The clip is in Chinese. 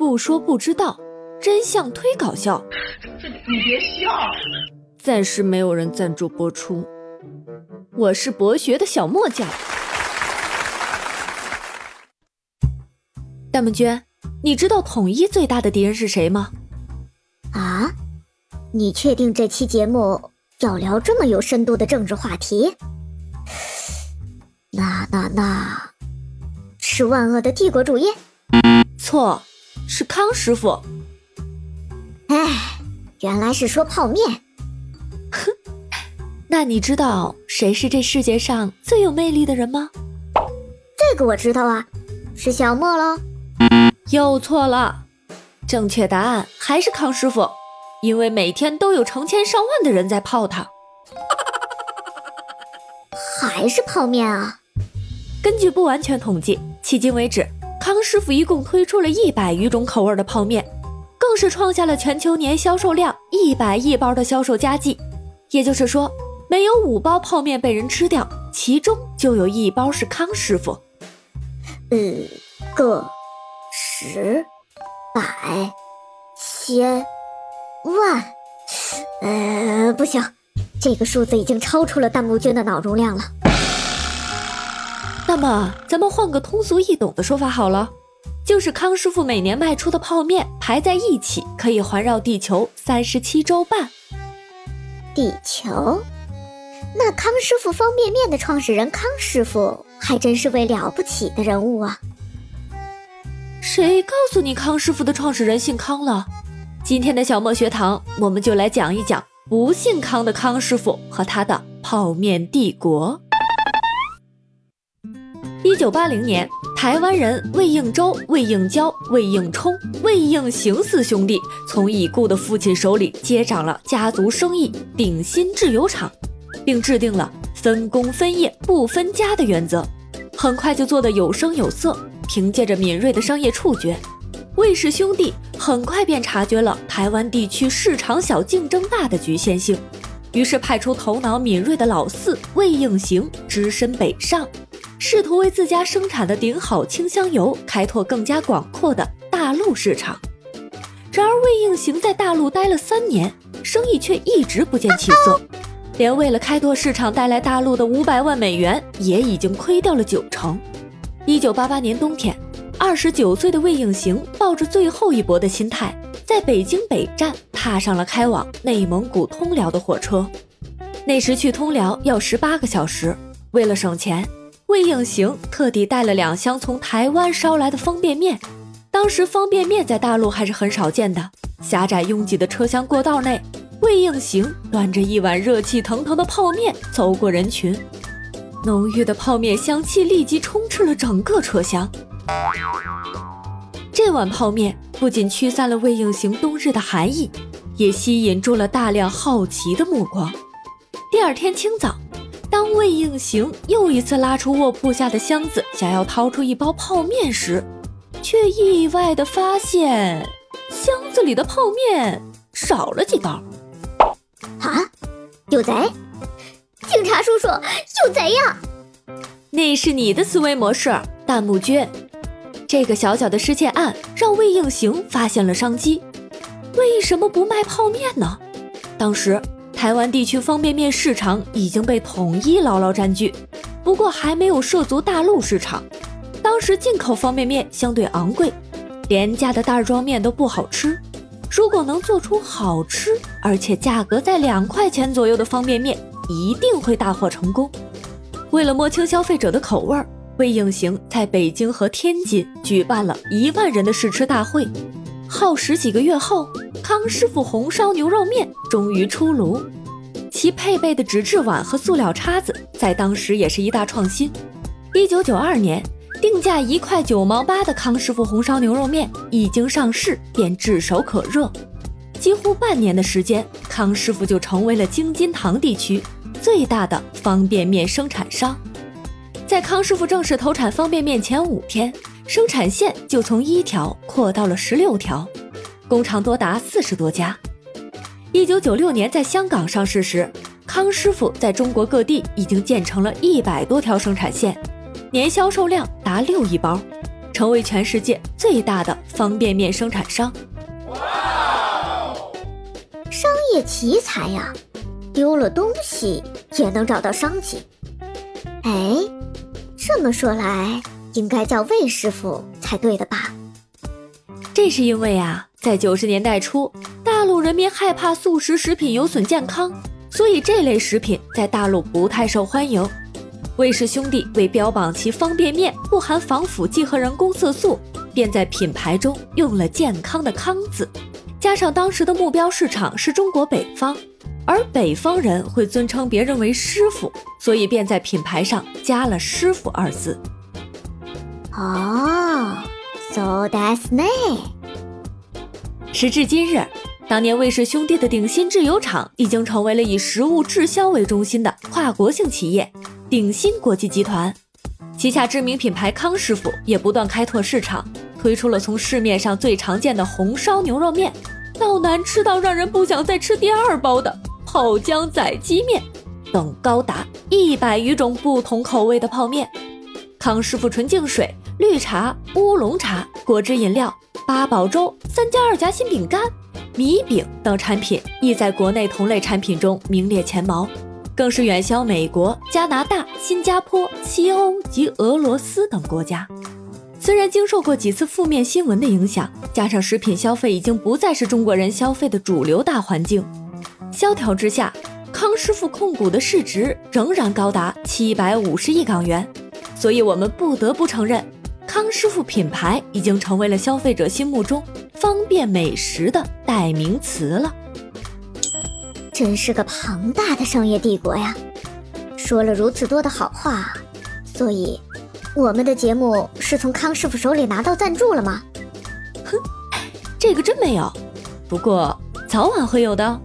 不说不知道，真相忒搞笑。这你别笑。暂时没有人赞助播出。我是博学的小莫酱。大木君，你知道统一最大的敌人是谁吗？啊？你确定这期节目要聊这么有深度的政治话题？那那那，是万恶的帝国主义？错，是康师傅。哎，原来是说泡面。哼，那你知道谁是这世界上最有魅力的人吗？这个我知道啊，是小莫喽。又错了，正确答案还是康师傅，因为每天都有成千上万的人在泡他。还是泡面啊？根据不完全统计，迄今为止，康师傅一共推出了一百余种口味的泡面，更是创下了全球年销售量一百亿包的销售佳绩。也就是说，没有五包泡面被人吃掉，其中就有一包是康师傅。呃，个。十、百、千、万，呃，不行，这个数字已经超出了弹幕君的脑容量了。那么，咱们换个通俗易懂的说法好了，就是康师傅每年卖出的泡面排在一起，可以环绕地球三十七周半。地球？那康师傅方便面的创始人康师傅还真是位了不起的人物啊！谁告诉你康师傅的创始人姓康了？今天的小莫学堂，我们就来讲一讲不姓康的康师傅和他的泡面帝国。一九八零年，台湾人魏应周、魏应交、魏应冲、魏应行四兄弟从已故的父亲手里接掌了家族生意鼎新制油厂，并制定了分工分业不分家的原则，很快就做得有声有色。凭借着敏锐的商业触觉，魏氏兄弟很快便察觉了台湾地区市场小、竞争大的局限性，于是派出头脑敏锐的老四魏应行只身北上，试图为自家生产的顶好清香油开拓更加广阔的大陆市场。然而，魏应行在大陆待了三年，生意却一直不见起色，连为了开拓市场带来大陆的五百万美元也已经亏掉了九成。一九八八年冬天，二十九岁的魏应行抱着最后一搏的心态，在北京北站踏上了开往内蒙古通辽的火车。那时去通辽要十八个小时，为了省钱，魏应行特地带了两箱从台湾捎来的方便面。当时方便面在大陆还是很少见的，狭窄拥挤的车厢过道内，魏应行端着一碗热气腾腾的泡面走过人群。浓郁的泡面香气立即充斥了整个车厢。这碗泡面不仅驱散了魏应行冬日的寒意，也吸引住了大量好奇的目光。第二天清早，当魏应行又一次拉出卧铺下的箱子，想要掏出一包泡面时，却意外的发现箱子里的泡面少了几包。啊，有贼！警察叔叔，有贼呀！那是你的思维模式，弹幕君。这个小小的失窃案让魏应行发现了商机。为什么不卖泡面呢？当时台湾地区方便面市场已经被统一牢牢占据，不过还没有涉足大陆市场。当时进口方便面相对昂贵，廉价的袋装面都不好吃。如果能做出好吃而且价格在两块钱左右的方便面，一定会大获成功。为了摸清消费者的口味，魏应行在北京和天津举办了一万人的试吃大会。耗时几个月后，康师傅红烧牛肉面终于出炉。其配备的纸质碗和塑料叉子，在当时也是一大创新。一九九二年，定价一块九毛八的康师傅红烧牛肉面一经上市便炙手可热，几乎半年的时间，康师傅就成为了京津唐地区。最大的方便面生产商，在康师傅正式投产方便面前五天，生产线就从一条扩到了十六条，工厂多达四十多家。一九九六年在香港上市时，康师傅在中国各地已经建成了一百多条生产线，年销售量达六亿包，成为全世界最大的方便面生产商。哇商业奇才呀，丢了东西也能找到商机。哎，这么说来，应该叫魏师傅才对的吧？这是因为啊，在九十年代初，大陆人民害怕速食食品有损健康，所以这类食品在大陆不太受欢迎。魏氏兄弟为标榜其方便面不含防腐剂和人工色素，便在品牌中用了“健康”的“康”字。加上当时的目标市场是中国北方，而北方人会尊称别人为师傅，所以便在品牌上加了“师傅”二字。哦。So that's me。时至今日，当年魏氏兄弟的鼎新制油厂已经成为了以食物滞销为中心的跨国性企业——鼎新国际集团。旗下知名品牌康师傅也不断开拓市场，推出了从市面上最常见的红烧牛肉面，到难吃到让人不想再吃第二包的泡姜仔鸡面，等高达一百余种不同口味的泡面。康师傅纯净水。绿茶、乌龙茶、果汁饮料、八宝粥、三加二夹心饼干、米饼等产品亦在国内同类产品中名列前茅，更是远销美国、加拿大、新加坡、西欧及俄罗斯等国家。虽然经受过几次负面新闻的影响，加上食品消费已经不再是中国人消费的主流大环境，萧条之下，康师傅控股的市值仍然高达七百五十亿港元。所以我们不得不承认。康师傅品牌已经成为了消费者心目中方便美食的代名词了，真是个庞大的商业帝国呀！说了如此多的好话，所以我们的节目是从康师傅手里拿到赞助了吗？哼，这个真没有，不过早晚会有的。